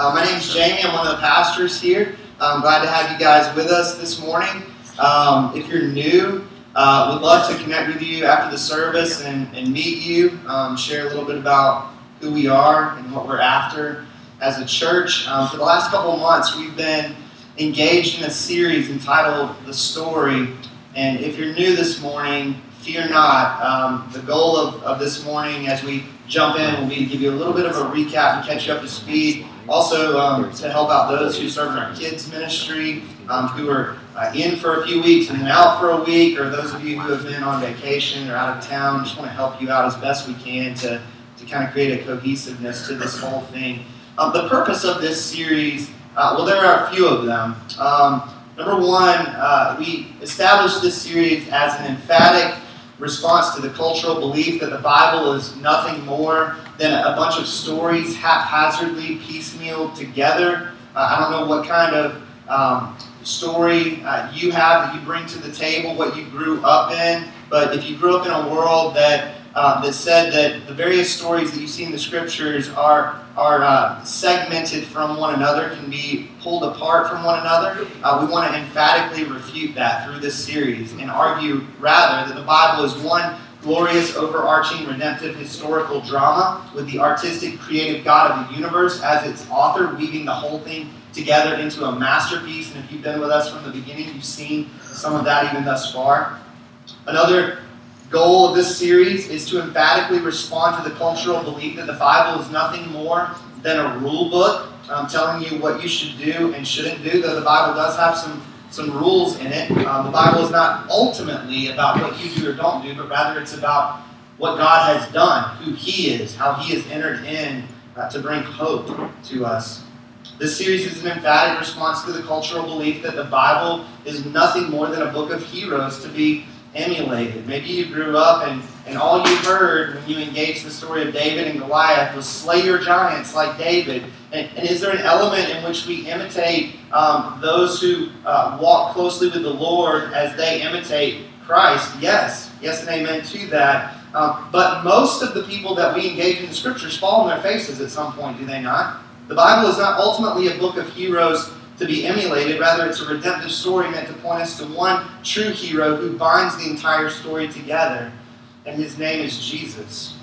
Uh, my name is Jamie. I'm one of the pastors here. I'm glad to have you guys with us this morning. Um, if you're new, uh, would love to connect with you after the service and, and meet you, um, share a little bit about who we are and what we're after as a church. Um, for the last couple months, we've been engaged in a series entitled The Story. And if you're new this morning, fear not. Um, the goal of, of this morning as we jump in will be to give you a little bit of a recap and catch you up to speed. Also, um, to help out those who serve in our kids' ministry, um, who are uh, in for a few weeks and then out for a week, or those of you who have been on vacation or out of town, just want to help you out as best we can to, to kind of create a cohesiveness to this whole thing. Um, the purpose of this series, uh, well, there are a few of them. Um, number one, uh, we established this series as an emphatic response to the cultural belief that the Bible is nothing more than a bunch of stories haphazardly piecemealed together. Uh, I don't know what kind of um, story uh, you have that you bring to the table, what you grew up in, but if you grew up in a world that uh, that said that the various stories that you see in the scriptures are are uh, segmented from one another, can be pulled apart from one another. Uh, we want to emphatically refute that through this series and argue rather that the Bible is one glorious, overarching, redemptive historical drama with the artistic, creative God of the universe as its author, weaving the whole thing together into a masterpiece. And if you've been with us from the beginning, you've seen some of that even thus far. Another goal of this series is to emphatically respond to the cultural belief that the Bible is nothing more than a rule book um, telling you what you should do and shouldn't do, though the Bible does have some, some rules in it. Um, the Bible is not ultimately about what you do or don't do, but rather it's about what God has done, who He is, how He has entered in uh, to bring hope to us. This series is an emphatic response to the cultural belief that the Bible is nothing more than a book of heroes to be emulated. Maybe you grew up and, and all you heard when you engaged the story of David and Goliath was slay your giants like David. And, and is there an element in which we imitate um, those who uh, walk closely with the Lord as they imitate Christ? Yes. Yes and amen to that. Um, but most of the people that we engage in the scriptures fall on their faces at some point, do they not? The Bible is not ultimately a book of heroes to be emulated. Rather, it's a redemptive story meant to point us to one true hero who binds the entire story together, and his name is Jesus.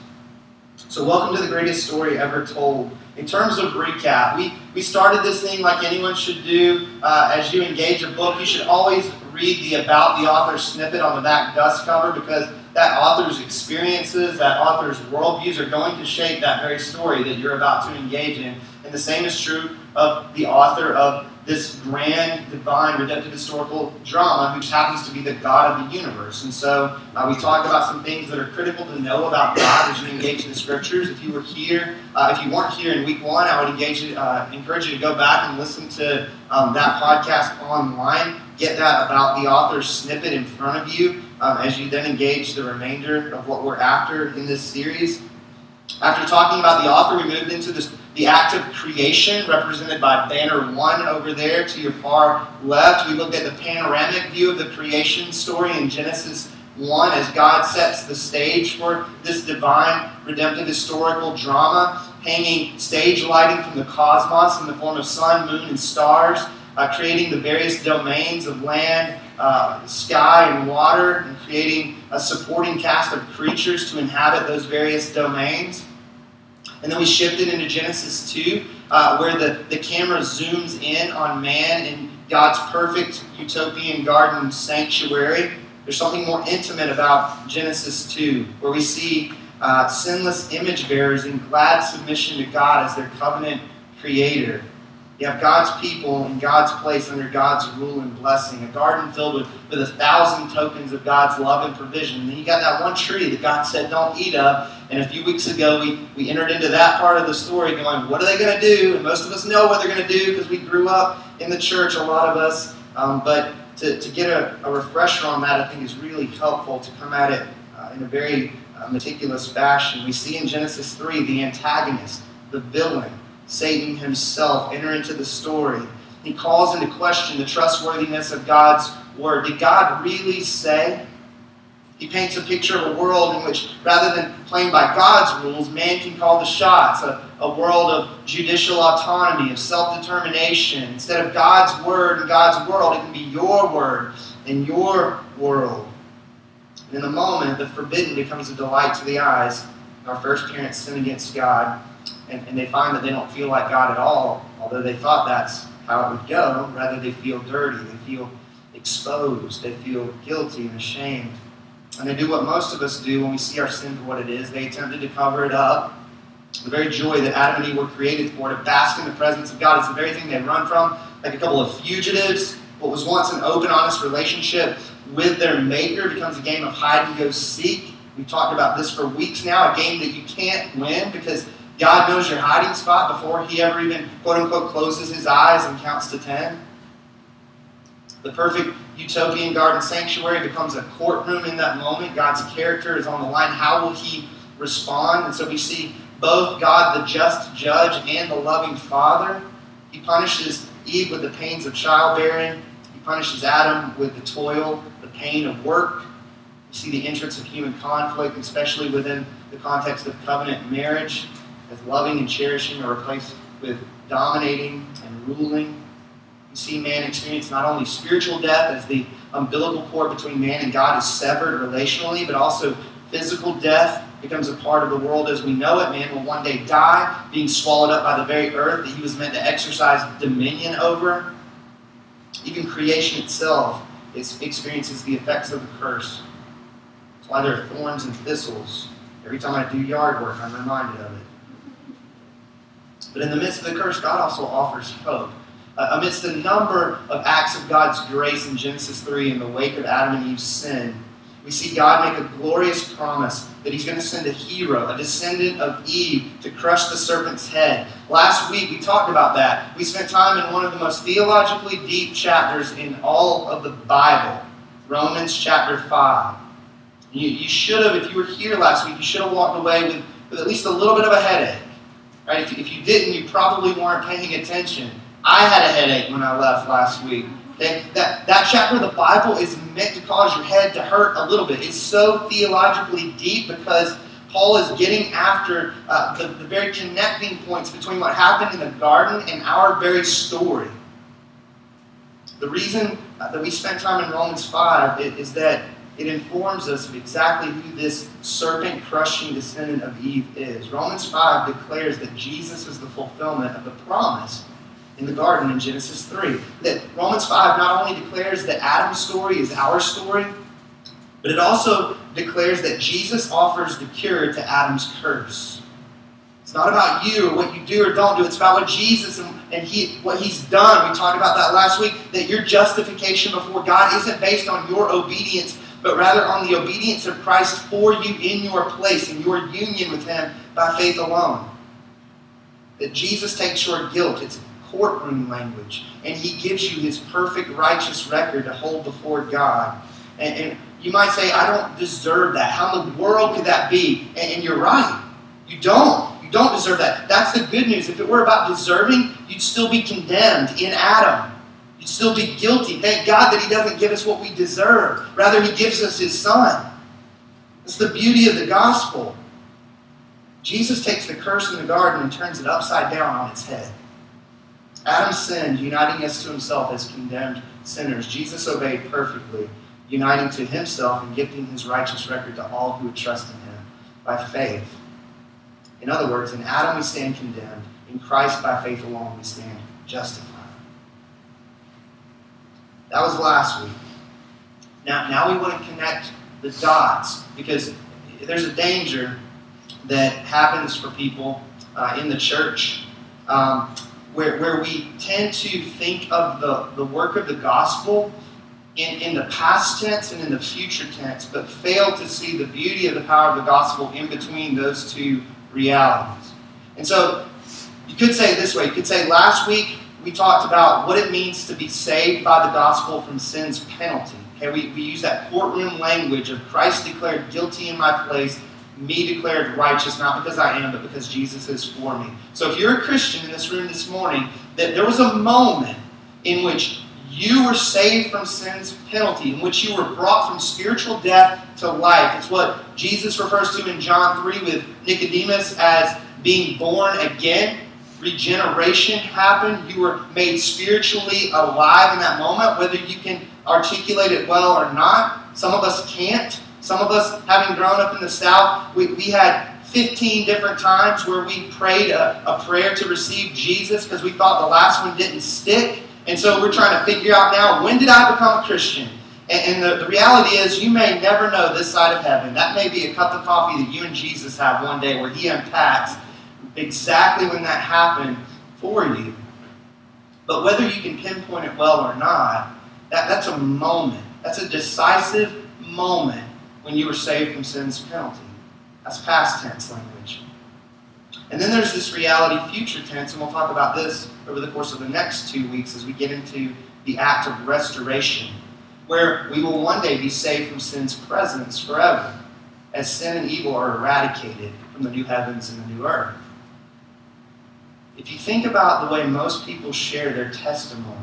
So, welcome to the greatest story ever told. In terms of recap, we, we started this thing like anyone should do. Uh, as you engage a book, you should always read the About the Author snippet on the back dust cover because that author's experiences, that author's worldviews are going to shape that very story that you're about to engage in. And the same is true of the author of this grand, divine, redemptive historical drama, which happens to be the God of the universe. And so uh, we talk about some things that are critical to know about God as you engage in the scriptures. If you were here, uh, if you weren't here in week one, I would engage uh, encourage you to go back and listen to um, that podcast online. Get that about the author snippet in front of you um, as you then engage the remainder of what we're after in this series. After talking about the author, we moved into this the act of creation, represented by banner one over there to your far left. We looked at the panoramic view of the creation story in Genesis 1 as God sets the stage for this divine, redemptive, historical drama, hanging stage lighting from the cosmos in the form of sun, moon, and stars, uh, creating the various domains of land, uh, sky, and water, and creating a supporting cast of creatures to inhabit those various domains. And then we shifted into Genesis 2, uh, where the, the camera zooms in on man in God's perfect utopian garden sanctuary. There's something more intimate about Genesis 2, where we see uh, sinless image bearers in glad submission to God as their covenant creator. You have God's people in God's place under God's rule and blessing. A garden filled with, with a thousand tokens of God's love and provision. And then you got that one tree that God said don't eat of. And a few weeks ago, we, we entered into that part of the story going, what are they going to do? And most of us know what they're going to do because we grew up in the church, a lot of us. Um, but to, to get a, a, refresher on that, I think is really helpful to come at it uh, in a very uh, meticulous fashion. We see in Genesis 3 the antagonist, the villain Satan himself enter into the story. He calls into question the trustworthiness of God's word. Did God really say? He paints a picture of a world in which, rather than playing by God's rules, man can call the shots. A, a world of judicial autonomy, of self determination. Instead of God's word and God's world, it can be your word and your world. And in the moment, the forbidden becomes a delight to the eyes. Our first parents sin against God, and, and they find that they don't feel like God at all, although they thought that's how it would go. Rather, they feel dirty, they feel exposed, they feel guilty and ashamed. And they do what most of us do when we see our sin for what it is. They attempted to cover it up. The very joy that Adam and Eve were created for, to bask in the presence of God, is the very thing they run from, like a couple of fugitives. What was once an open, honest relationship with their Maker becomes a game of hide and go seek. We've talked about this for weeks now, a game that you can't win because God knows your hiding spot before He ever even, quote unquote, closes His eyes and counts to 10. The perfect utopian garden sanctuary becomes a courtroom in that moment. God's character is on the line. How will he respond? And so we see both God, the just judge, and the loving father. He punishes Eve with the pains of childbearing, he punishes Adam with the toil, the pain of work. We see the entrance of human conflict, especially within the context of covenant marriage, as loving and cherishing are replaced with dominating and ruling You see man experience not only spiritual death as the umbilical cord between man and God is severed relationally, but also physical death becomes a part of the world as we know it. Man will one day die, being swallowed up by the very earth that he was meant to exercise dominion over. Even creation itself experiences the effects of the curse. That's why there are thorns and thistles. Every time I do yard work, I'm reminded of it. But in the midst of the curse, God also offers hope uh, amidst the number of acts of God's grace in Genesis 3 in the wake of Adam and Eve's sin, we see God make a glorious promise that He's going to send a hero, a descendant of Eve, to crush the serpent's head. Last week we talked about that. We spent time in one of the most theologically deep chapters in all of the Bible, Romans chapter 5. You, you should have, if you were here last week, you should have walked away with, with at least a little bit of a headache. Right? If, if you didn't, you probably weren't paying attention. I had a headache when I left last week. Okay? That, that chapter of the Bible is meant to cause your head to hurt a little bit. It's so theologically deep because Paul is getting after uh, the, the very connecting points between what happened in the garden and our very story. The reason uh, that we spent time in Romans 5 is, is that it informs us of exactly who this serpent crushing descendant of Eve is. Romans 5 declares that Jesus is the fulfillment of the promise in the garden in Genesis 3. That Romans 5 not only declares that Adam's story is our story, but it also declares that Jesus offers the cure to Adam's curse. It's not about you or what you do or don't do. It's about what Jesus and, and he, what He's done. We talked about that last week. That your justification before God isn't based on your obedience, but rather on the obedience of Christ for you in your place, in your union with Him by faith alone. That Jesus takes your guilt. It's courtroom language. And he gives you his perfect righteous record to hold before God. And, and you might say, I don't deserve that. How in the world could that be? And, and you're right. You don't. You don't deserve that. That's the good news. If it were about deserving, you'd still be condemned in Adam. Still be guilty. Thank God that He doesn't give us what we deserve. Rather, He gives us His Son. It's the beauty of the gospel. Jesus takes the curse in the garden and turns it upside down on its head. Adam sinned, uniting us to himself as condemned sinners. Jesus obeyed perfectly, uniting to himself and gifting his righteous record to all who would trust in him by faith. In other words, in Adam we stand condemned. In Christ, by faith alone, we stand justified. That was last week. Now, now we want to connect the dots because there's a danger that happens for people uh, in the church. Um, where, where we tend to think of the, the work of the gospel in, in the past tense and in the future tense, but fail to see the beauty of the power of the gospel in between those two realities. And so you could say this way you could say, last week we talked about what it means to be saved by the gospel from sin's penalty. Okay, we, we use that courtroom language of Christ declared guilty in my place me declared righteous, not because I am, but because Jesus is for me. So if you're a Christian in this room this morning, that there was a moment in which you were saved from sin's penalty, in which you were brought from spiritual death to life. It's what Jesus refers to in John 3 with Nicodemus as being born again. Regeneration happened. You were made spiritually alive in that moment, whether you can articulate it well or not. Some of us can't. Some of us, having grown up in the South, we, we had 15 different times where we prayed a, a prayer to receive Jesus because we thought the last one didn't stick. And so we're trying to figure out now when did I become a Christian? And, and the, the reality is, you may never know this side of heaven. That may be a cup of coffee that you and Jesus have one day where He unpacks exactly when that happened for you. But whether you can pinpoint it well or not, that, that's a moment. That's a decisive moment when you were saved from sin's penalty. That's past tense language. And then there's this reality, future tense, and we'll talk about this over the course of the next two weeks as we get into the act of restoration, where we will one day be saved from sin's presence forever, as sin and evil are eradicated from the new heavens and the new earth. If you think about the way most people share their testimony,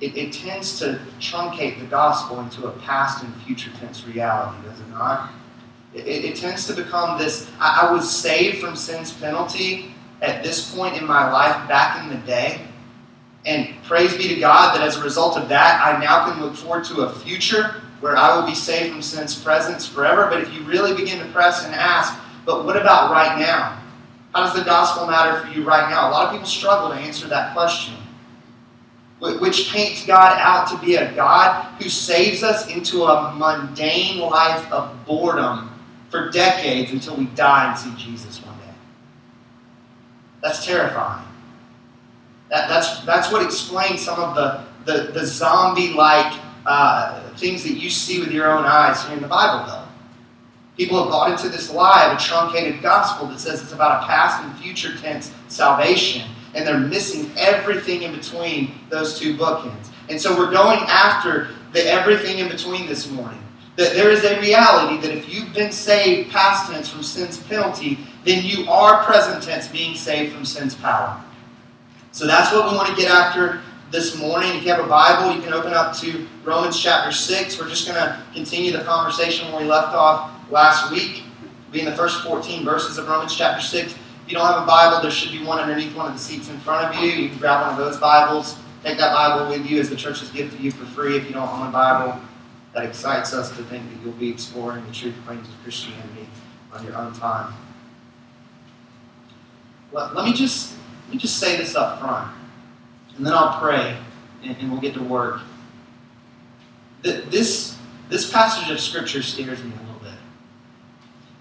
it, it tends to truncate the gospel into a past and future tense reality, does it not? It, it, tends to become this I, I was saved from sin's penalty at this point in my life back in the day. And praise be to God that as a result of that, I now can look forward to a future where I will be saved from sin's presence forever. But if you really begin to press and ask, but what about right now? How does the gospel matter for you right now? A lot of people struggle to answer that question, which paints God out to be a God who saves us into a mundane life of boredom for decades until we die and see Jesus one day. That's terrifying. That, that's, that's what explains some of the, the, the zombie like uh, things that you see with your own eyes here in the Bible, though. People have bought into this lie of a truncated gospel that says it's about a past and future tense salvation, and they're missing everything in between those two bookends. And so we're going after the everything in between this morning. That there is a reality that if you've been saved past tense from sin's penalty, then you are present tense being saved from sin's power. So that's what we want to get after this morning. If you have a Bible, you can open up to Romans chapter 6. We're just going to continue the conversation where we left off last week, being the first 14 verses of Romans chapter 6. If you don't have a Bible, there should be one underneath one of the seats in front of you. You can grab one of those Bibles. Take that Bible with you as the church's gift to you for free if you don't own a Bible that excites us to think that you'll be exploring the truth claims of Christianity on your own time. Let, let me just let me just say this up front, and then I'll pray, and, and we'll get to work. This this passage of Scripture scares me a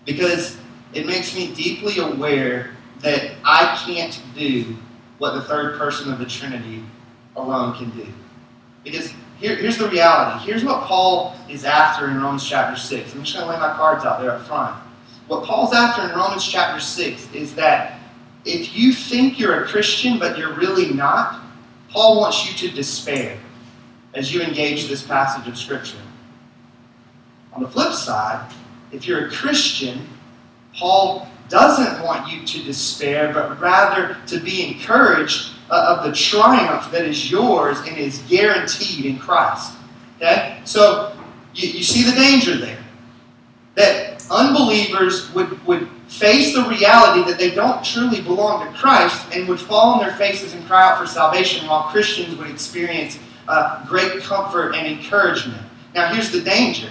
because it makes me deeply aware that I can't do what the third person of the Trinity alone can do. Because here, here's the reality. Here's what Paul is after in Romans chapter 6. I'm just going to lay my cards out there up front. What Paul's after in Romans chapter 6 is that if you think you're a Christian but you're really not, Paul wants you to despair as you engage this passage of Scripture. On the flip side, if you're a Christian, Paul doesn't want you to despair, but rather to be encouraged uh, of the triumph that is yours and is guaranteed in Christ. Okay? So you, you see the danger there. That unbelievers would, would face the reality that they don't truly belong to Christ and would fall on their faces and cry out for salvation, while Christians would experience uh, great comfort and encouragement. Now, here's the danger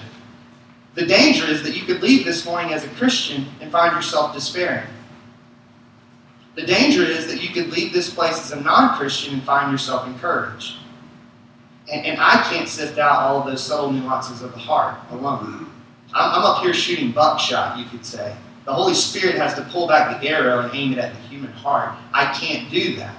the danger is that you could leave this morning as a Christian and find yourself despairing. The danger is that you could leave this place as a non Christian and find yourself encouraged. And, and, I can't sift out all of those subtle nuances of the heart alone. I'm, I'm up here shooting buckshot, you could say. The Holy Spirit has to pull back the arrow and aim it at the human heart. I can't do that.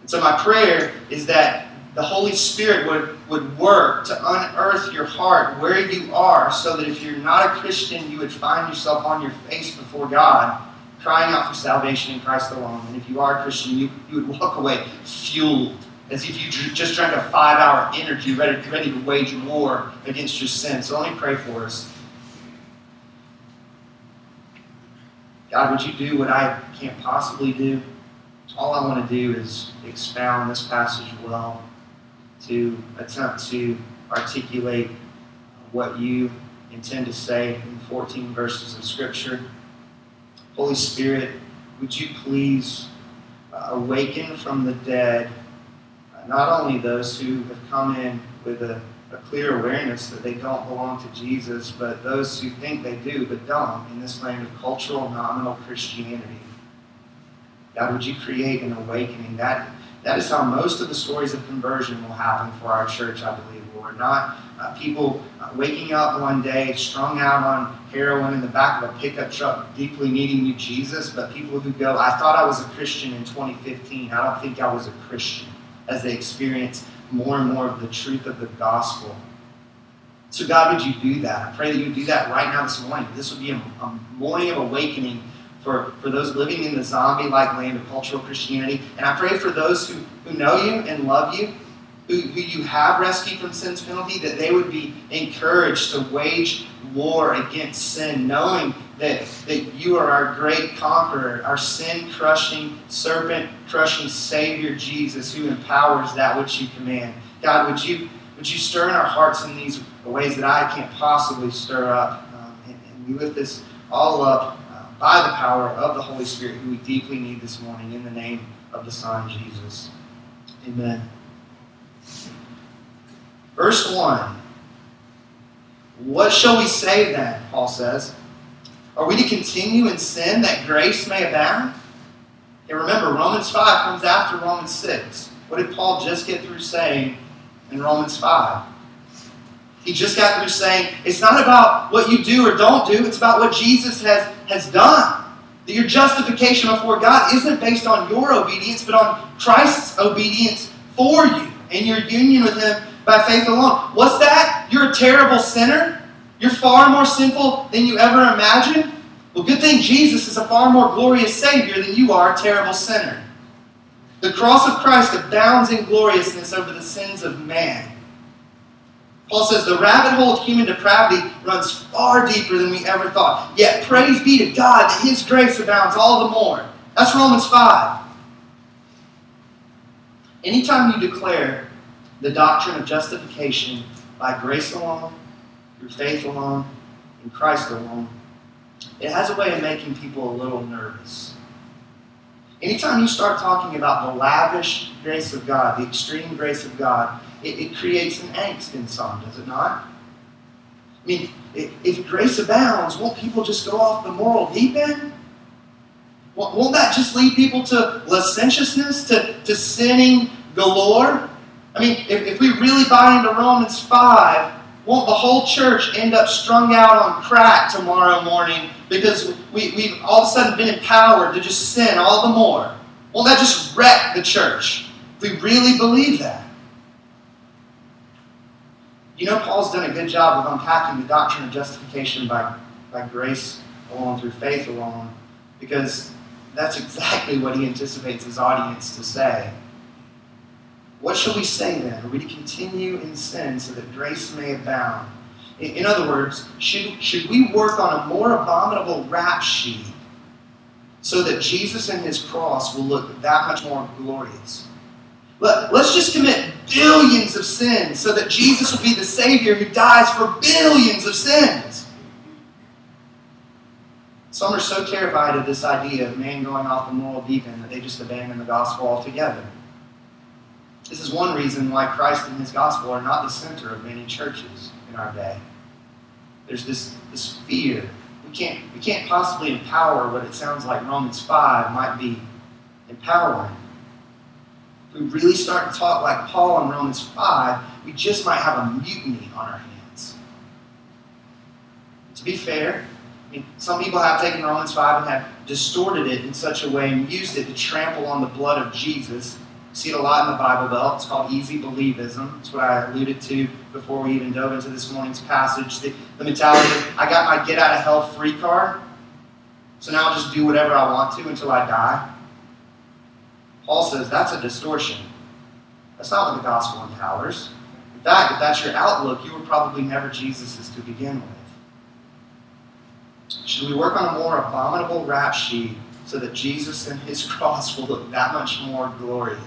And so my prayer is that the Holy Spirit would, would work to unearth your heart where you are so that if you're not a Christian, you would find yourself on your face before God crying out for salvation in Christ alone. And if you are a Christian, you, you would walk away fueled, as if you just drank a five hour energy ready, ready to wage war against your sin. So me pray for us. God, would you do what I can't possibly do? All I want to do is expound this passage well, to attempt to articulate what you intend to say in 14 verses of Scripture. Holy Spirit, would you please uh, awaken from the dead uh, not only those who have come in with a, a clear awareness that they don't belong to Jesus, but those who think they do but don't in this land of cultural nominal Christianity. God, would you create an awakening? That, that is how most of the stories of conversion will happen for our church, I believe, We're Not uh, people uh, waking up one day strung out on heroin in the back of a pickup truck, deeply needing you, Jesus, but people who go, I thought I was a Christian in 2015. I don't think I was a Christian, as they experience more and more of the truth of the gospel. So, God, would you do that? I pray that you do that right now this morning. This would be a, a morning of awakening for, for those living in the zombie like land of cultural Christianity. And I pray for those who, who know you and love you, who, who you have rescued from sin's penalty, that they would be encouraged to wage war against sin, knowing that, that you are our great conqueror, our sin crushing, serpent crushing Savior Jesus, who empowers that which you command. God, would you, would you stir in our hearts in these ways that I can't possibly stir up? Um, and, and we lift this all up by the power of the Holy Spirit, who we deeply need this morning, in the name of the Son, Jesus. Amen. Verse 1. What shall we say then? Paul says. Are we to continue in sin that grace may abound? And remember, Romans 5 comes after Romans 6. What did Paul just get through saying in Romans 5? He just got through saying it's not about what you do or don't do, it's about what Jesus has, has done. That your justification before God isn't based on your obedience, but on Christ's obedience for you and your union with Him by faith alone. What's that? You're a terrible sinner? You're far more sinful than you ever imagined? Well, good thing Jesus is a far more glorious Savior than you are a terrible sinner. The cross of Christ abounds in gloriousness over the sins of man. Paul says the rabbit hole of human depravity runs far deeper than we ever thought. Yet praise be to God that His grace abounds all the more. That's Romans 5. Anytime you declare the doctrine of justification by grace alone, through faith alone, in Christ alone, it has a way of making people a little nervous. Anytime you start talking about the lavish grace of God, the extreme grace of God, it, it creates an angst in some, does it not? I mean, if, if grace abounds, won't people just go off the moral deep end? Won't that just lead people to licentiousness, to, to sinning galore? I mean, if, if we really buy into Romans 5, won't the whole church end up strung out on crack tomorrow morning because we, we've all of a sudden been empowered to just sin all the more? Won't that just wreck the church if we really believe that? You know, Paul's done a good job of unpacking the doctrine of justification by, by grace alone, through faith alone, because that's exactly what he anticipates his audience to say. What shall we say then? Are we to continue in sin so that grace may abound? In, in other words, should, should we work on a more abominable rap sheet so that Jesus and his cross will look that much more glorious? Let, let's just commit billions of sins so that Jesus will be the Savior who dies for billions of sins. Some are so terrified of this idea of man going off the moral deep end that they just abandon the gospel altogether. This is one reason why Christ and his gospel are not the center of many churches in our day. There's this, this fear. We can't, we can't possibly empower what it sounds like Romans 5 might be empowering. We really start to talk like Paul in Romans 5, we just might have a mutiny on our hands. To be fair, I mean, some people have taken Romans 5 and have distorted it in such a way and used it to trample on the blood of Jesus see it a lot in the Bible Belt. It's called easy believism. It's what I alluded to before we even dove into this morning's passage. The, the mentality of, I got my get out of hell free card, so now I'll just do whatever I want to until I die. Paul says that's a distortion. That's not what the gospel empowers. In fact, if that's your outlook, you were probably never Jesus's to begin with. Should we work on a more abominable rap sheet so that Jesus and his cross will look that much more glorious?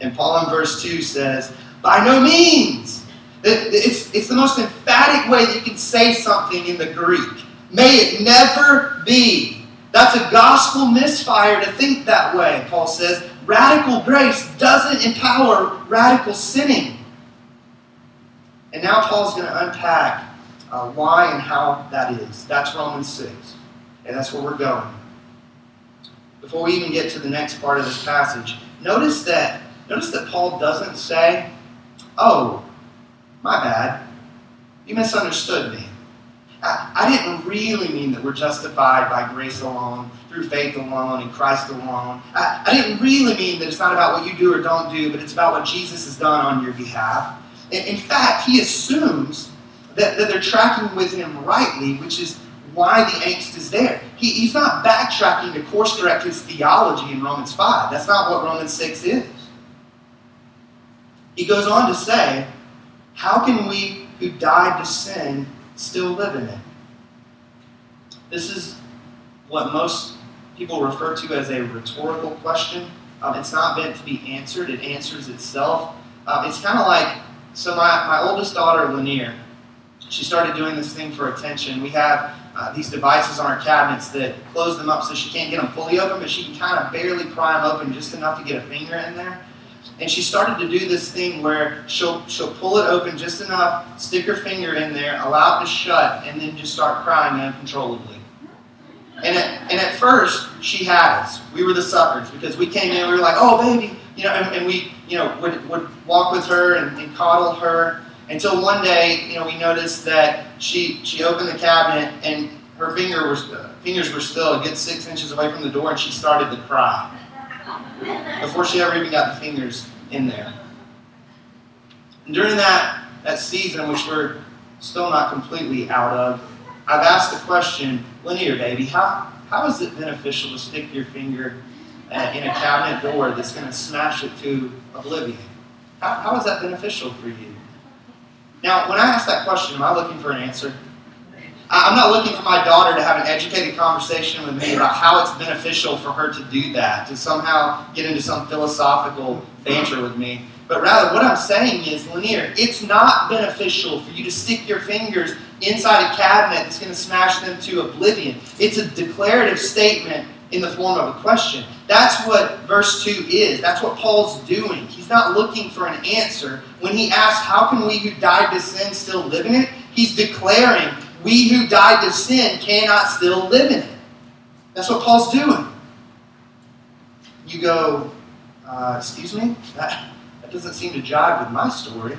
And Paul in verse 2 says, By no means. It's, it's the most emphatic way that you can say something in the Greek. May it never be. That's a gospel misfire to think that way, Paul says. Radical grace doesn't empower radical sinning. And now Paul's going to unpack uh, why and how that is. That's Romans 6. And that's where we're going. Before we even get to the next part of this passage, notice that notice that Paul doesn't say, "Oh, my bad. You misunderstood me." I, I didn't really mean that we're justified by grace alone, through faith alone, in Christ alone. I, I didn't really mean that it's not about what you do or don't do, but it's about what Jesus has done on your behalf. In, in fact, he assumes that, that they're tracking with him rightly, which is why the angst is there. He, he's not backtracking to course correct his theology in Romans 5. That's not what Romans 6 is. He goes on to say, How can we who died to sin still live in it? This is what most people refer to as a rhetorical question. Um, it's not meant to be answered, it answers itself. Um, it's kind of like so, my, my oldest daughter, Lanier, she started doing this thing for attention. We have uh, these devices on our cabinets that close them up so she can't get them fully open, but she can kind of barely pry them open just enough to get a finger in there. And she started to do this thing where she'll she'll pull it open just enough, stick her finger in there, allow it to shut, and then just start crying uncontrollably. And at, and at first, she had us. We were the suckers because we came in, we were like, oh, baby. You know, and, and we, you know, would, would walk with her and, and coddle her until one day, you know, we noticed that she, she opened the cabinet and her finger was, uh, fingers were still a good six inches away from the door and she started to cry before she ever even got the fingers in there. And during that, that season, which we're still not completely out of, I've asked the question, Lanier baby, how, how is it beneficial to stick your finger uh, in a cabinet door that's going to smash it to oblivion? How, how is that beneficial for you? Now, when I ask that question, am I looking for an answer? I'm not looking for my daughter to have an educated conversation with me about how it's beneficial for her to do that, to somehow get into some philosophical banter with me. But rather, what I'm saying is, Lanier, it's not beneficial for you to stick your fingers inside a cabinet that's going to smash them to oblivion. It's a declarative statement in the form of a question. That's what verse 2 is. That's what Paul's doing. He's not looking for an answer. When he asks, How can we who died to sin still live in it? He's declaring, We who died to sin cannot still live in it. That's what Paul's doing. You go, uh, Excuse me? That, that doesn't seem to jive with my story.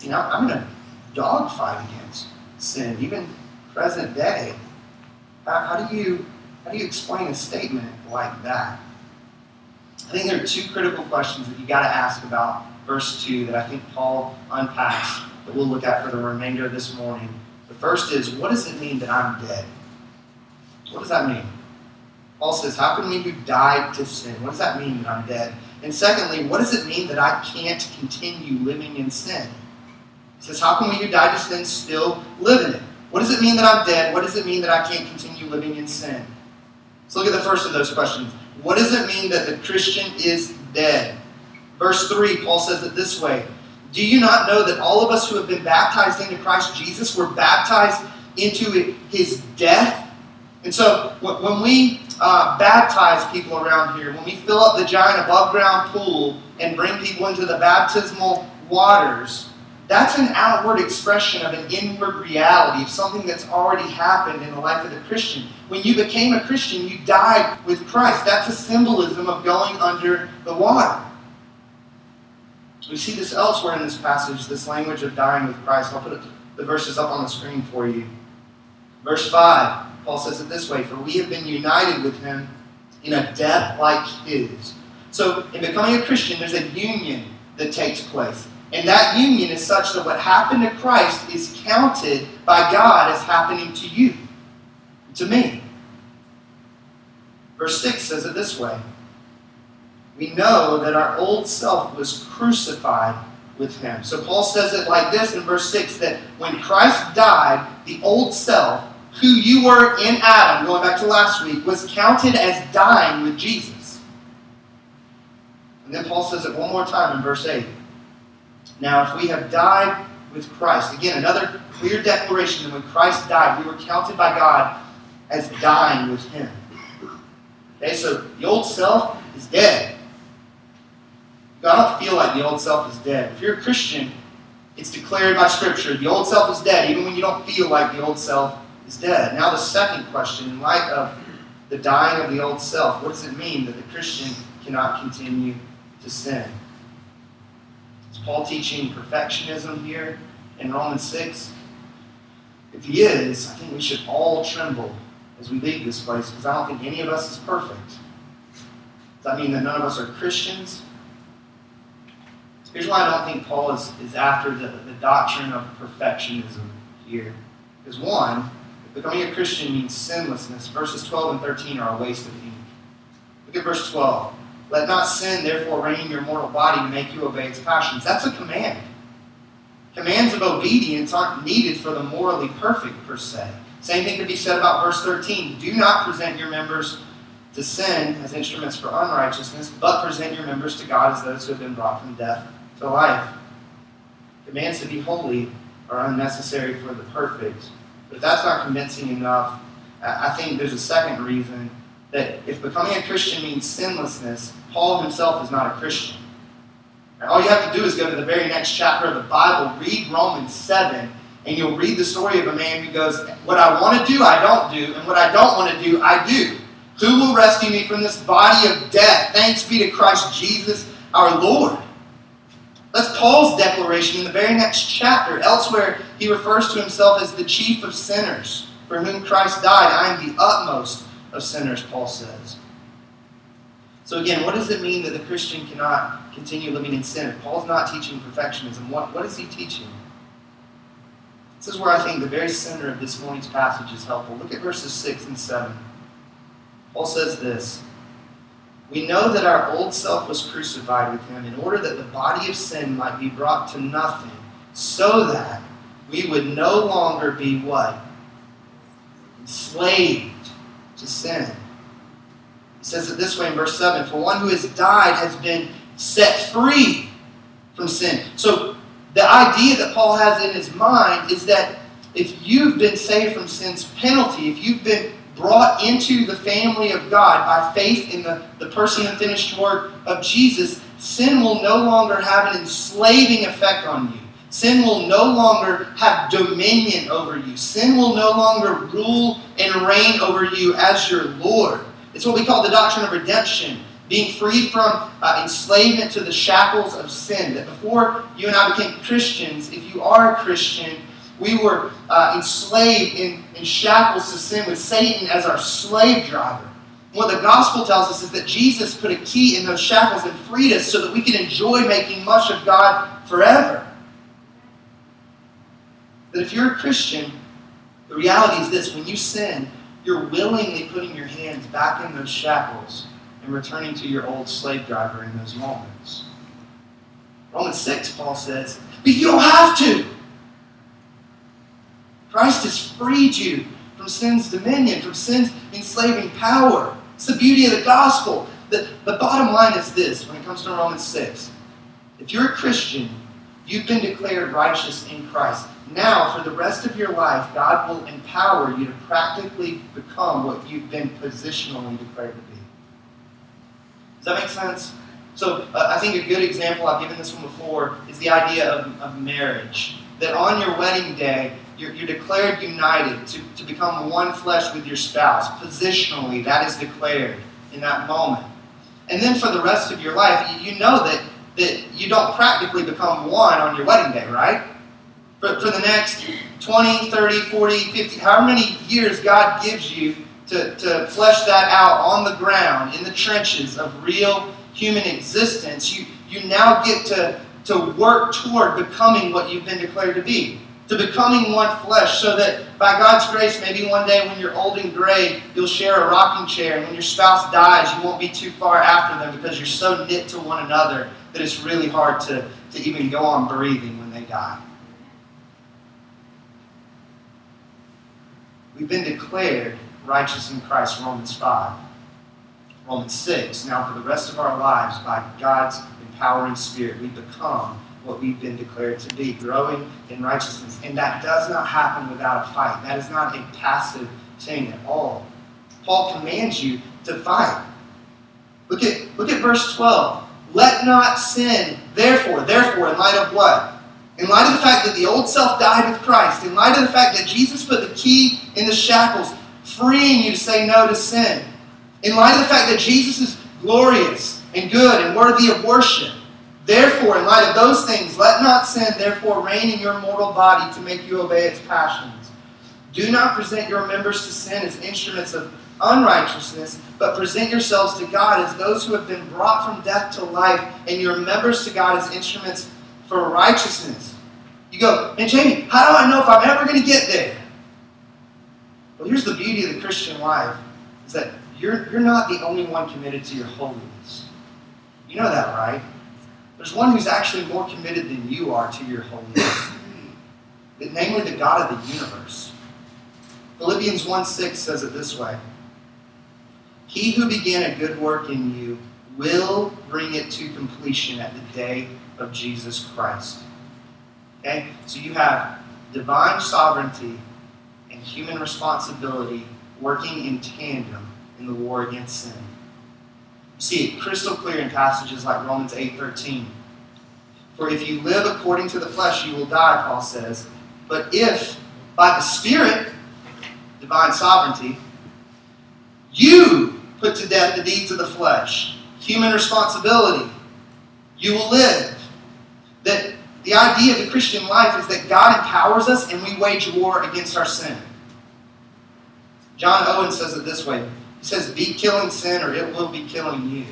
You know, I'm in a dogfight against sin, even present day. How, how do you how do you explain a statement like that? I think there are two critical questions that you got to ask about verse 2 that I think Paul unpacks that we'll look at for the remainder of this morning. The first is, what does it mean that I'm dead? What does that mean? Paul says, How can we who died to sin? What does that mean that I'm dead? And secondly, what does it mean that I can't continue living in sin? He says, How can we who died to sin still live in it? What does it mean that I'm dead? What does it mean that I can't continue living in sin? Let's look at the first of those questions. What does it mean that the Christian is dead? Verse 3, Paul says it this way Do you not know that all of us who have been baptized into Christ Jesus were baptized into his death? And so when we uh, baptize people around here, when we fill up the giant above ground pool and bring people into the baptismal waters, that's an outward expression of an inward reality, of something that's already happened in the life of the Christian. When you became a Christian, you died with Christ. That's a symbolism of going under the water. We see this elsewhere in this passage, this language of dying with Christ. I'll put the verses up on the screen for you. Verse 5, Paul says it this way For we have been united with him in a death like his. So, in becoming a Christian, there's a union that takes place. And that union is such that what happened to Christ is counted by God as happening to you, to me. Verse 6 says it this way We know that our old self was crucified with him. So Paul says it like this in verse 6 that when Christ died, the old self, who you were in Adam, going back to last week, was counted as dying with Jesus. And then Paul says it one more time in verse 8 now, if we have died with Christ, again, another clear declaration that when Christ died, we were counted by God as dying with Him. Okay, so the old self is dead. I don't feel like the old self is dead. If you're a Christian, it's declared by Scripture the old self is dead, even when you don't feel like the old self is dead. Now, the second question, in light of the dying of the old self, what does it mean that the Christian cannot continue to sin? Is Paul teaching perfectionism here in Romans 6? If he is, I think we should all tremble as we leave this place because I don't think any of us is perfect. Does that mean that none of us are Christians? Here's why I don't think Paul is, is after the, the doctrine of perfectionism here. Because one, becoming a Christian means sinlessness. Verses 12 and 13 are a waste of ink. Look at verse 12. Let not sin therefore reign in your mortal body to make you obey its passions. That's a command. Commands of obedience aren't needed for the morally perfect, per se. Same thing could be said about verse 13. Do not present your members to sin as instruments for unrighteousness, but present your members to God as those who have been brought from death to life. Commands to be holy are unnecessary for the perfect. But if that's not convincing enough, I think there's a second reason that if becoming a Christian means sinlessness, Paul himself is not a Christian. All you have to do is go to the very next chapter of the Bible, read Romans 7, and you'll read the story of a man who goes, What I want to do, I don't do, and what I don't want to do, I do. Who will rescue me from this body of death? Thanks be to Christ Jesus our Lord. That's Paul's declaration in the very next chapter. Elsewhere, he refers to himself as the chief of sinners, for whom Christ died. I am the utmost of sinners, Paul says. So, again, what does it mean that the Christian cannot continue living in sin? If Paul's not teaching perfectionism, what, what is he teaching? This is where I think the very center of this morning's passage is helpful. Look at verses 6 and 7. Paul says this We know that our old self was crucified with him in order that the body of sin might be brought to nothing, so that we would no longer be what? Enslaved to sin. He says it this way in verse 7 For one who has died has been set free from sin. So the idea that Paul has in his mind is that if you've been saved from sin's penalty, if you've been brought into the family of God by faith in the, the person and finished work of Jesus, sin will no longer have an enslaving effect on you. Sin will no longer have dominion over you. Sin will no longer rule and reign over you as your Lord. It's what we call the doctrine of redemption being free from uh, enslavement to the shackles of sin. That before you and I became Christians, if you are a Christian, we were uh, enslaved in, in shackles to sin with Satan as our slave driver. What the gospel tells us is that Jesus put a key in those shackles and freed us so that we can enjoy making much of God forever. That if you're a Christian, the reality is this when you sin, you're willingly putting your hands back in those shackles and returning to your old slave driver in those moments. Romans 6, Paul says, but you don't have to. Christ has freed you from sin's dominion, from sin's enslaving power. It's the beauty of the gospel. The, the bottom line is this when it comes to Romans 6. If you're a Christian, you've been declared righteous in Christ. Now, for the rest of your life, God will empower you to practically become what you've been positionally declared to be. Does that make sense? So uh, I think a good example, I've given this one before, is the idea of, of marriage. That on your wedding day, you're, you're, declared united to, to become one flesh with your spouse. Positionally, that is declared in that moment. And then for the rest of your life, you, you know that, that you don't practically become one on your wedding day, right? For, for the next 20, 30, 40, 50, however many years God gives you, to, to flesh that out on the ground, in the trenches of real human existence, you, you now get to, to work toward becoming what you've been declared to be. To becoming one flesh, so that by God's grace, maybe one day when you're old and gray, you'll share a rocking chair. And when your spouse dies, you won't be too far after them because you're so knit to one another that it's really hard to, to even go on breathing when they die. We've been declared righteous in Christ, Romans 5. Romans 6. Now, for the rest of our lives, by God's empowering Spirit, we become what we've been declared to be, growing in righteousness. And that does not happen without a fight. That is not a passive thing at all. Paul commands you to fight. Look at, look at verse 12. Let not sin, therefore, therefore, in light of what? In light of the fact that the old self died with Christ, in light of the fact that Jesus put the key in the shackles, freeing you to say no to sin, in light of the fact that Jesus is glorious and good and worthy of worship, therefore, in light of those things, let not sin therefore reign in your mortal body to make you obey its passions. Do not present your members to sin as instruments of unrighteousness, but present yourselves to God as those who have been brought from death to life, and your members to God as instruments for righteousness. You go, and Jamie, how do I know if I'm ever going to get there? Well, here's the beauty of the Christian life is that you're, you're not the only one committed to your holiness. You know that, right? There's one who's actually more committed than you are to your holiness, namely the God of the universe. Philippians 1 6 says it this way He who began a good work in you will bring it to completion at the day of Jesus Christ. Okay? So you have divine sovereignty and human responsibility working in tandem in the war against sin. You see it crystal clear in passages like Romans 8:13. For if you live according to the flesh, you will die, Paul says. But if by the Spirit, divine sovereignty, you put to death the deeds of the flesh, human responsibility, you will live. That the idea of the Christian life is that God empowers us and we wage war against our sin. John Owen says it this way He says, Be killing sin or it will be killing you.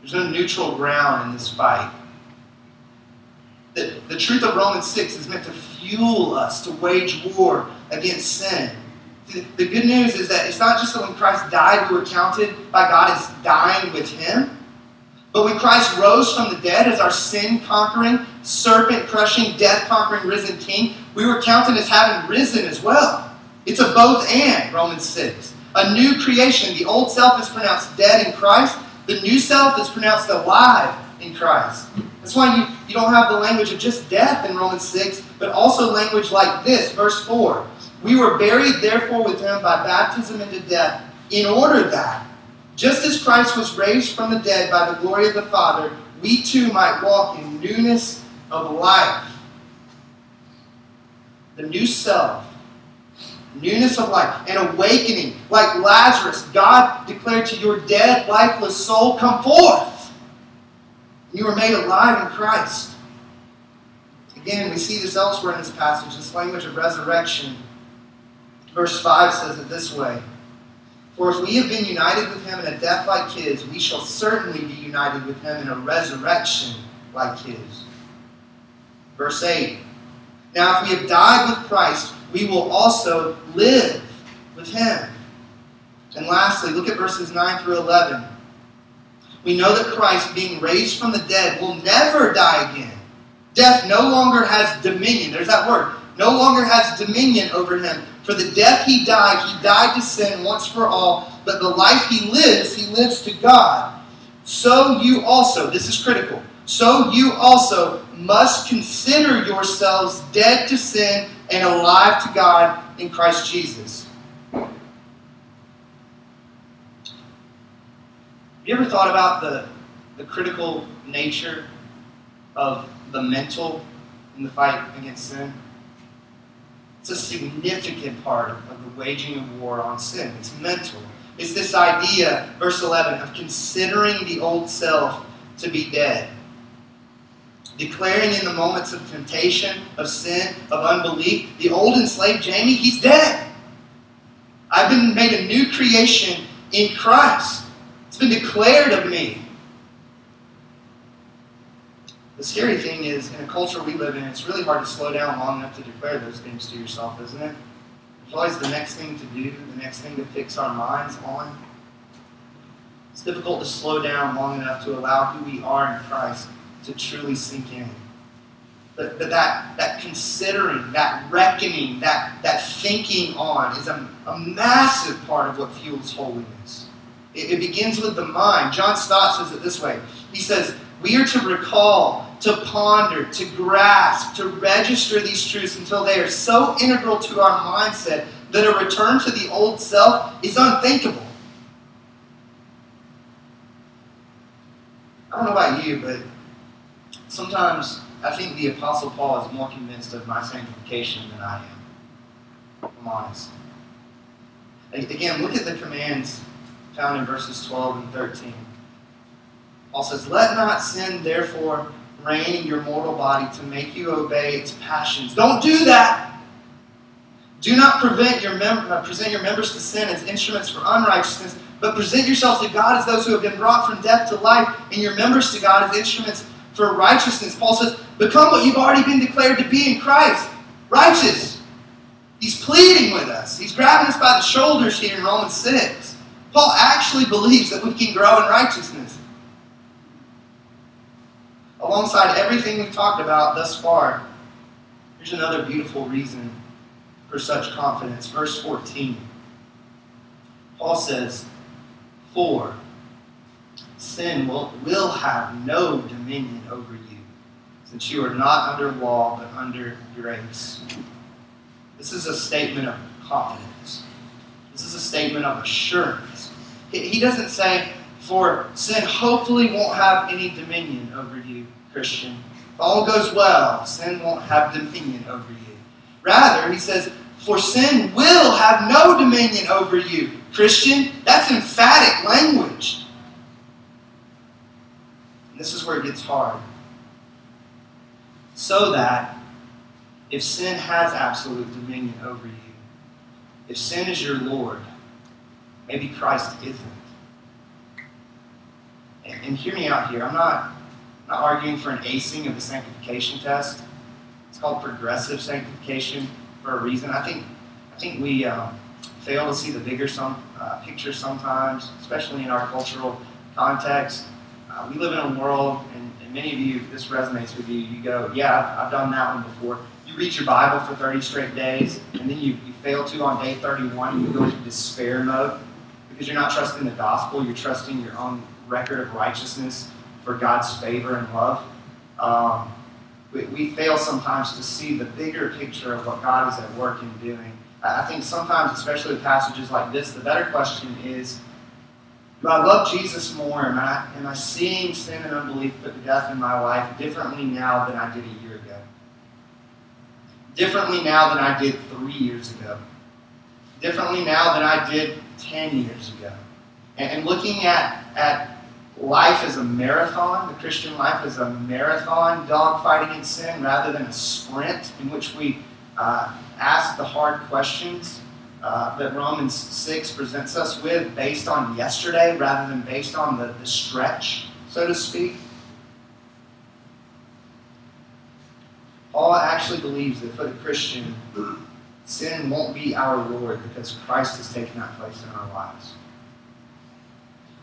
There's no neutral ground in this fight. The, the truth of Romans 6 is meant to fuel us to wage war against sin. The, the good news is that it's not just that when Christ died, we were counted by God as dying with Him. But when Christ rose from the dead as our sin conquering, serpent crushing, death conquering, risen King, we were counted as having risen as well. It's a both and, Romans 6. A new creation. The old self is pronounced dead in Christ, the new self is pronounced alive in Christ. That's why you, you don't have the language of just death in Romans 6, but also language like this, verse 4. We were buried, therefore, with him by baptism into death, in order that just as Christ was raised from the dead by the glory of the Father, we too might walk in newness of life. The new self, newness of life, an awakening. Like Lazarus, God declared to your dead, lifeless soul, Come forth. You were made alive in Christ. Again, we see this elsewhere in this passage, this language of resurrection. Verse 5 says it this way for if we have been united with him in a death like his, we shall certainly be united with him in a resurrection like his. Verse 8 Now, if we have died with Christ, we will also live with him. And lastly, look at verses 9 through 11. We know that Christ, being raised from the dead, will never die again. Death no longer has dominion. There's that word. No longer has dominion over him. For the death he died, he died to sin once for all, but the life he lives, he lives to God. So you also, this is critical, so you also must consider yourselves dead to sin and alive to God in Christ Jesus. Have you ever thought about the, the critical nature of the mental in the fight against sin? It's a significant part of the waging of war on sin. It's mental. It's this idea, verse 11, of considering the old self to be dead. Declaring in the moments of temptation, of sin, of unbelief, the old enslaved Jamie, he's dead. I've been made a new creation in Christ. It's been declared of me. The scary thing is, in a culture we live in, it's really hard to slow down long enough to declare those things to yourself, isn't it? It's always the next thing to do, the next thing to fix our minds on. It's difficult to slow down long enough to allow who we are in Christ to truly sink in. But, but that, that considering, that reckoning, that, that thinking on is a, a massive part of what fuels holiness. It, it begins with the mind. John Stott says it this way He says, We are to recall to ponder, to grasp, to register these truths until they are so integral to our mindset that a return to the old self is unthinkable. I don't know about you, but sometimes I think the Apostle Paul is more convinced of my sanctification than I am. I'm honest. Again, look at the commands found in verses 12 and 13. Paul says, Let not sin, therefore, reign in your mortal body to make you obey its passions. Don't do that. Do not prevent your mem- uh, present your members to sin as instruments for unrighteousness, but present yourselves to God as those who have been brought from death to life, and your members to God as instruments for righteousness. Paul says, Become what you've already been declared to be in Christ righteous. He's pleading with us. He's grabbing us by the shoulders here in Romans 6. Paul actually believes that we can grow in righteousness. Alongside everything we've talked about thus far, here's another beautiful reason for such confidence. Verse 14. Paul says, For sin will, will have no dominion over you, since you are not under law, but under grace. This is a statement of confidence. This is a statement of assurance. He doesn't say, for sin hopefully won't have any dominion over you, Christian. If all goes well, sin won't have dominion over you. Rather, he says, for sin will have no dominion over you, Christian. That's emphatic language. This is where it gets hard. So that if sin has absolute dominion over you, if sin is your Lord, maybe Christ isn't. And, and hear me out here. I'm not, not arguing for an acing of the sanctification test. It's called progressive sanctification for a reason. I think, I think we um, fail to see the bigger some, uh, picture sometimes, especially in our cultural context. Uh, we live in a world, and, and, many of you, this resonates with you. You go, yeah, I've, done that one before you read your Bible for 30 straight days, and then you, you fail to on day 31, you go into despair mode because you're not trusting the gospel, you're trusting your own record of righteousness for God's favor and love. Um, we, we fail sometimes to see the bigger picture of what God is at work in doing. I think sometimes, especially with passages like this, the better question is do I love Jesus more? Am I, am I seeing sin and unbelief put to death in my life differently now than I did a year ago? differently now than I did three years ago, differently now than I did 10 years ago. And, and looking at, at life as a marathon, the Christian life as a marathon, dogfighting in sin, rather than a sprint in which we uh, ask the hard questions uh, that Romans 6 presents us with based on yesterday rather than based on the, the stretch, so to speak. Paul actually believes that for the Christian, sin won't be our Lord because Christ has taken that place in our lives.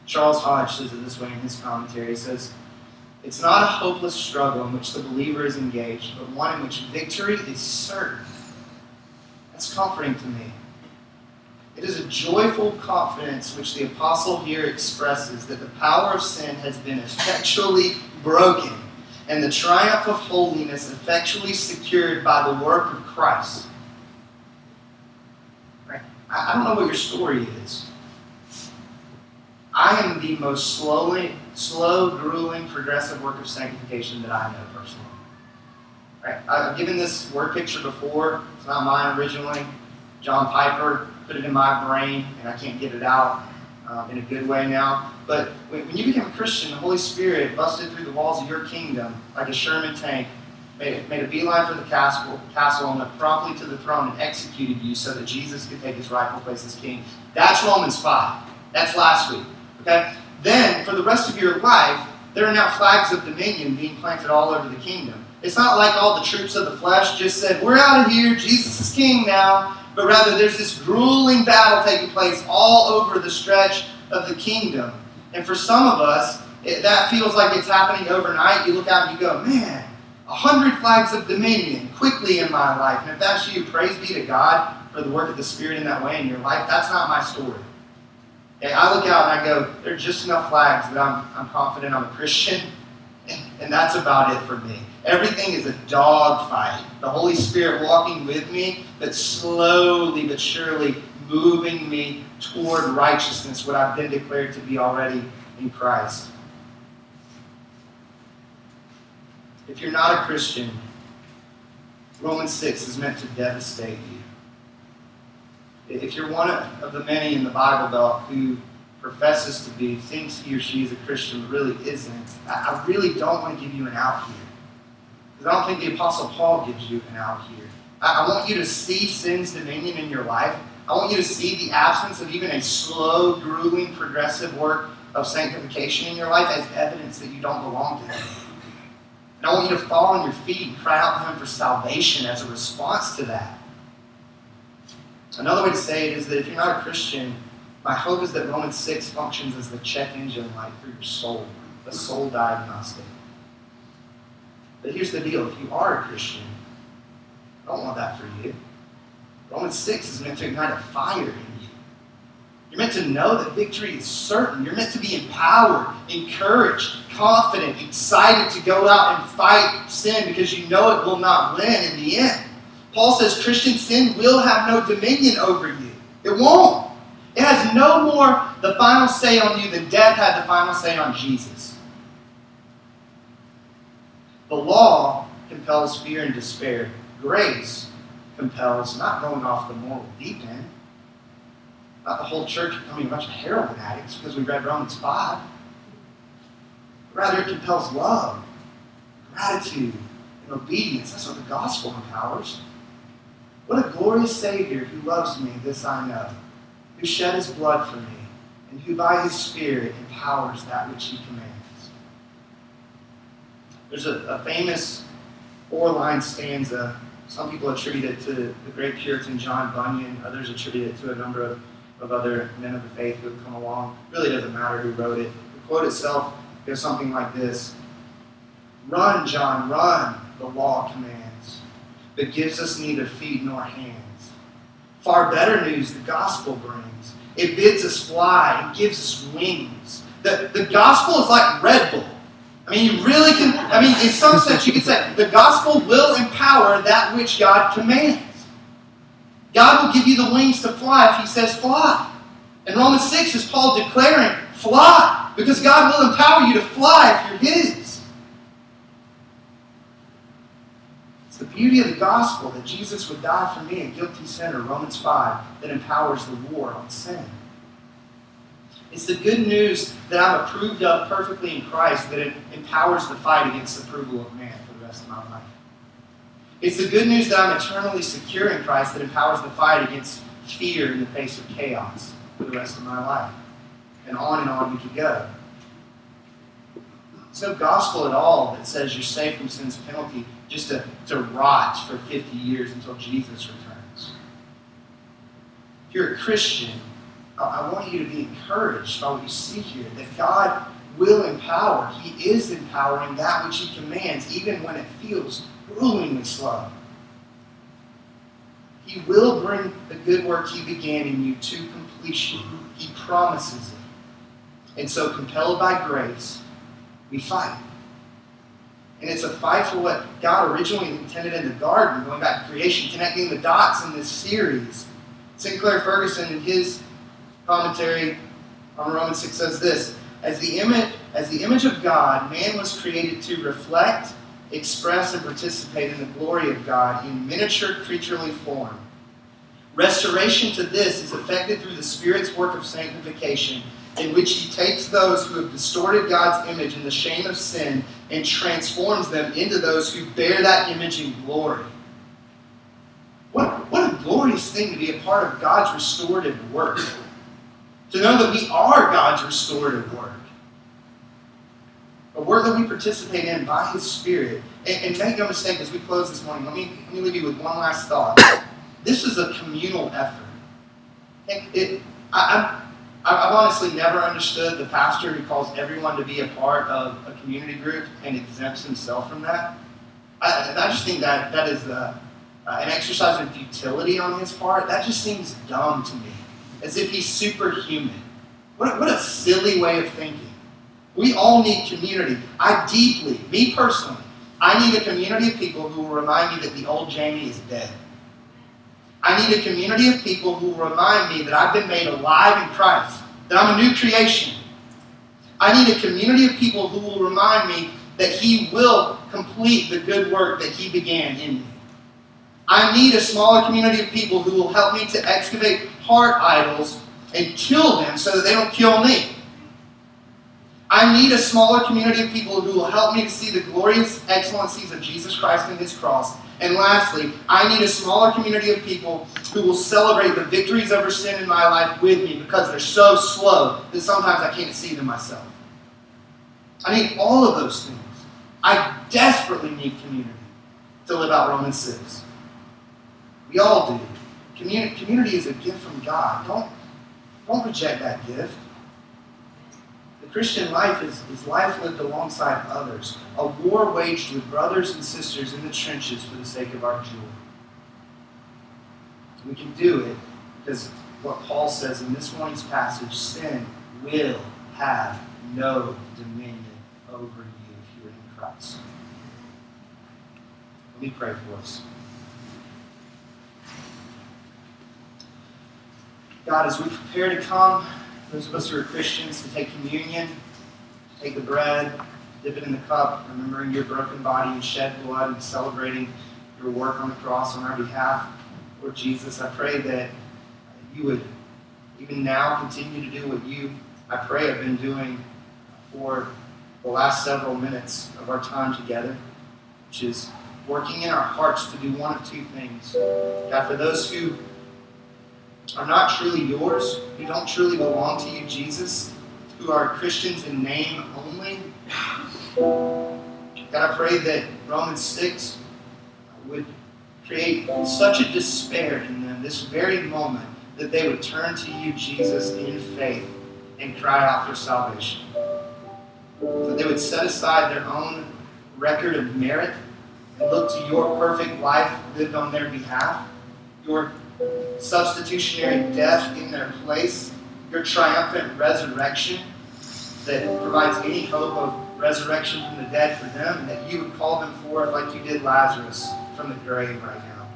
Charles Hodge says it this way in his commentary. He says, It's not a hopeless struggle in which the believer is engaged, but one in which victory is certain. That's comforting to me. It is a joyful confidence which the apostle here expresses that the power of sin has been effectually broken and the triumph of holiness effectually secured by the work of Christ. Right? I don't know what your story is. I am the most slowly, slow, grueling, progressive work of sanctification that I know personally. Right? I've given this word picture before. It's not mine originally. John Piper put it in my brain, and I can't get it out um, in a good way now. But when, when, you became a Christian, the Holy Spirit busted through the walls of your kingdom like a Sherman tank, made, made a beeline for the castle, castle, and went promptly to the throne and executed you so that Jesus could take his rightful place as king. That's Romans 5. That's last week. Okay? Then, for the rest of your life, there are now flags of dominion being planted all over the kingdom. It's not like all the troops of the flesh just said, We're out of here, Jesus is king now. But rather, there's this grueling battle taking place all over the stretch of the kingdom. And for some of us, it, that feels like it's happening overnight. You look out and you go, man, a hundred flags of dominion quickly in my life. And if that's you, praise be to God for the work of the Spirit in that way in your life. That's not my story. Okay, I look out and I go, there are just enough flags that I'm, I'm confident I'm a Christian, and that's about it for me. Everything is a dogfight. The Holy Spirit walking with me, but slowly but surely moving me toward righteousness, what I've been declared to be already in Christ. if you're not a Christian, Romans 6 is meant to devastate you. If you're one of the many in the Bible Belt who professes to be, thinks he or she is a Christian, but really isn't, I really don't want to give you an out here. Because I don't think the Apostle Paul gives you an out here. I want you to see sin's dominion in your life. I want you to see the absence of even a slow, grueling, progressive work of sanctification in your life as evidence that you don't belong to Him. And I want you to fall on your feet and cry out to Him for salvation as a response to that. Another way to say it is that if you're not a Christian, my hope is that Romans 6 functions as the check engine light for your soul, the soul diagnostic. But here's the deal if you are a Christian, I don't want that for you. Romans 6 is meant to ignite a fire in you. You're meant to know that victory is certain. You're meant to be empowered, encouraged, confident, excited to go out and fight sin because you know it will not win in the end. Paul says Christian sin will have no dominion over you. It won't. It has no more the final say on you than death had the final say on Jesus. The law compels fear and despair. Grace compels not going off the moral deep end, not the whole church becoming a bunch of heroin addicts because we read Romans 5. Rather, it compels love, gratitude, and obedience. That's what the gospel empowers. What a glorious Savior who loves me, this I know, who shed his blood for me, and who by his Spirit empowers that which he commands. There's a, a famous four line stanza some people attribute it to the great Puritan John Bunyan. Others attribute it to a number of, of other men of the faith who have come along. It really doesn't matter who wrote it. The quote itself goes something like this Run, John, run, the law commands, but gives us neither feet nor hands. Far better news the gospel brings. It bids us fly and gives us wings. The, the gospel is like Red Bull. I mean, you really can, I mean, in some sense, you could say the gospel will empower that which God commands. God will give you the wings to fly if He says fly. In Romans 6 is Paul declaring, fly, because God will empower you to fly if you're His. It's the beauty of the gospel that Jesus would die for me, a guilty sinner, Romans 5, that empowers the war on sin. It's the good news that I'm approved of perfectly in Christ that it empowers the fight against the approval of man for the rest of my life. It's the good news that I'm eternally secure in Christ that empowers the fight against fear in the face of chaos for the rest of my life. And on and on we could go. It's no gospel at all that says you're saved from sin's penalty just to, to rot for 50 years until Jesus returns. If you're a Christian, I want you to be encouraged by what you see here that God will empower. He is empowering that which He commands, even when it feels gruelingly slow. He will bring the good work He began in you to completion. He promises it. And so, compelled by grace, we fight. And it's a fight for what God originally intended in the garden, going back to creation, connecting the dots in this series. Sinclair Ferguson, in his commentary on Romans 6 says this as the image as the image of God, man was created to reflect, express, and participate in the glory of God in miniature creaturely form. Restoration to this is effected through the Spirit's work of sanctification, in which He takes those who have distorted God's image in the shame of sin and transforms them into those who bear that image in glory. What, what a glorious thing to be a part of God's restorative work to know that we are God's restorative work. A work that we participate in by His Spirit. And, and, make no mistake, as we close this morning, let me, let me leave you with one last thought. This is a communal effort. It, it, I, I've honestly never understood the pastor who calls everyone to be a part of a community group and exempts himself from that. I, I just think that that is a, uh, an exercise in futility on his part. That just seems dumb to me as if he's superhuman. What, what a silly way of thinking. We all need community. I deeply, me personally, I need a community of people who will remind me that the old Jamie is dead. I need a community of people who will remind me that I've been made alive in Christ, that I'm a new creation. I need a community of people who will remind me that He will complete the good work that He began in me. I need a smaller community of people who will help me to excavate heart idols and kill them so that they don't kill me. I need a smaller community of people who will help me to see the glorious excellencies of Jesus Christ and His cross. And lastly, I need a smaller community of people who will celebrate the victories over sin in my life with me because they're so slow that sometimes I can't see them myself. I need all of those things. I desperately need community to live out Romans 6. We all do. Community, is a gift from God. Don't, don't reject that gift. The Christian life is, is life lived alongside others, a war waged with brothers and sisters in the trenches for the sake of our joy. We can do it because what Paul says in this morning's passage sin will have no dominion over you if you're in Christ. Let me pray for us. God, as we prepare to come those of us who are Christians to take communion, to take the bread, dip it in the cup, remembering your broken body and shed blood and celebrating your work on the cross on our behalf. Lord Jesus, I pray that you would even now continue to do what you, I pray, have been doing for the last several minutes of our time together, which is working in our hearts to do one of two things. God, for those who are not truly yours, who don't truly belong to you, Jesus, who are Christians in name only. God, I pray that Romans 6 would create such a despair in them this very moment that they would turn to you, Jesus, in faith and cry out for salvation. That they would set aside their own record of merit and look to your perfect life lived on their behalf, your substitutionary death in their place, your triumphant resurrection that provides any hope of resurrection from the dead for them, that you would call them forth like you did Lazarus from the grave right now.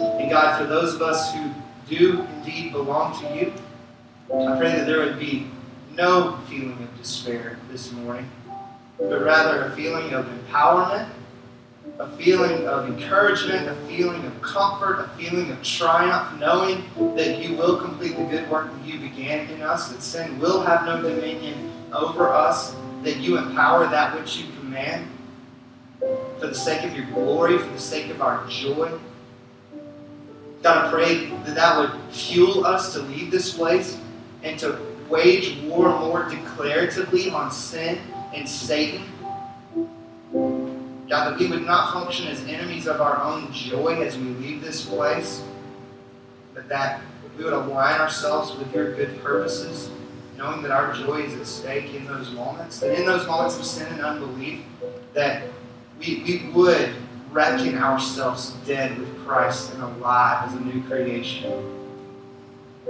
And God, for those of us who do indeed belong to you, I pray that there would be no feeling of despair this morning, but rather a feeling of empowerment a feeling of encouragement, a feeling of comfort, a feeling of triumph, knowing that you will complete the good work that you began in us, that sin will have no dominion over us, that you empower that which you command for the sake of your glory, for the sake of our joy. God, I pray that that would fuel us to leave this place and to wage war more declaratively on sin and Satan God, that we would not function as enemies of our own joy as we leave this place, but that we would align ourselves with your good purposes, knowing that our joy is at stake in those moments, that in those moments of sin and unbelief, that we, we would reckon ourselves dead with Christ and alive as a new creation.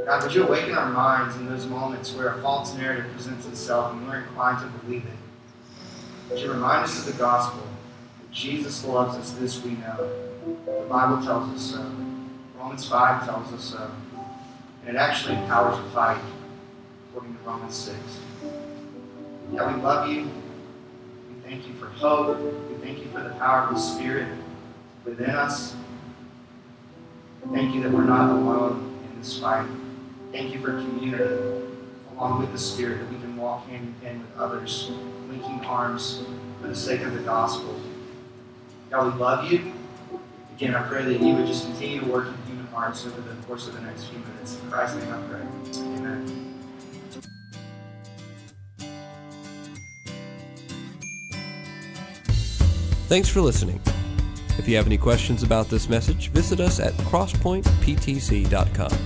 God, would you awaken our minds in those moments where a false narrative presents itself and we're inclined to believe it? Would you remind us of the gospel? Jesus loves us, this we know. The Bible tells us so. Romans 5 tells us so. And it actually empowers the fight, according to Romans 6. Yeah, we love you. We thank you for hope. We thank you for the power of the Spirit within us. Thank you that we're not alone in this fight. Thank you for community, along with the Spirit, that we can walk hand in hand with others, linking arms for the sake of the gospel. God, we love you. Again, I pray that you would just continue to work in human hearts over the course of the next few minutes. In Christ's name I pray. Amen. Thanks for listening. If you have any questions about this message, visit us at crosspointeptc.com.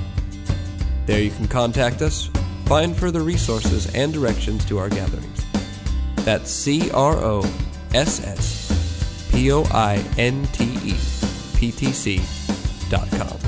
There you can contact us, find further resources, and directions to our gatherings. That's C R O S S P O I N T E P T C dot com.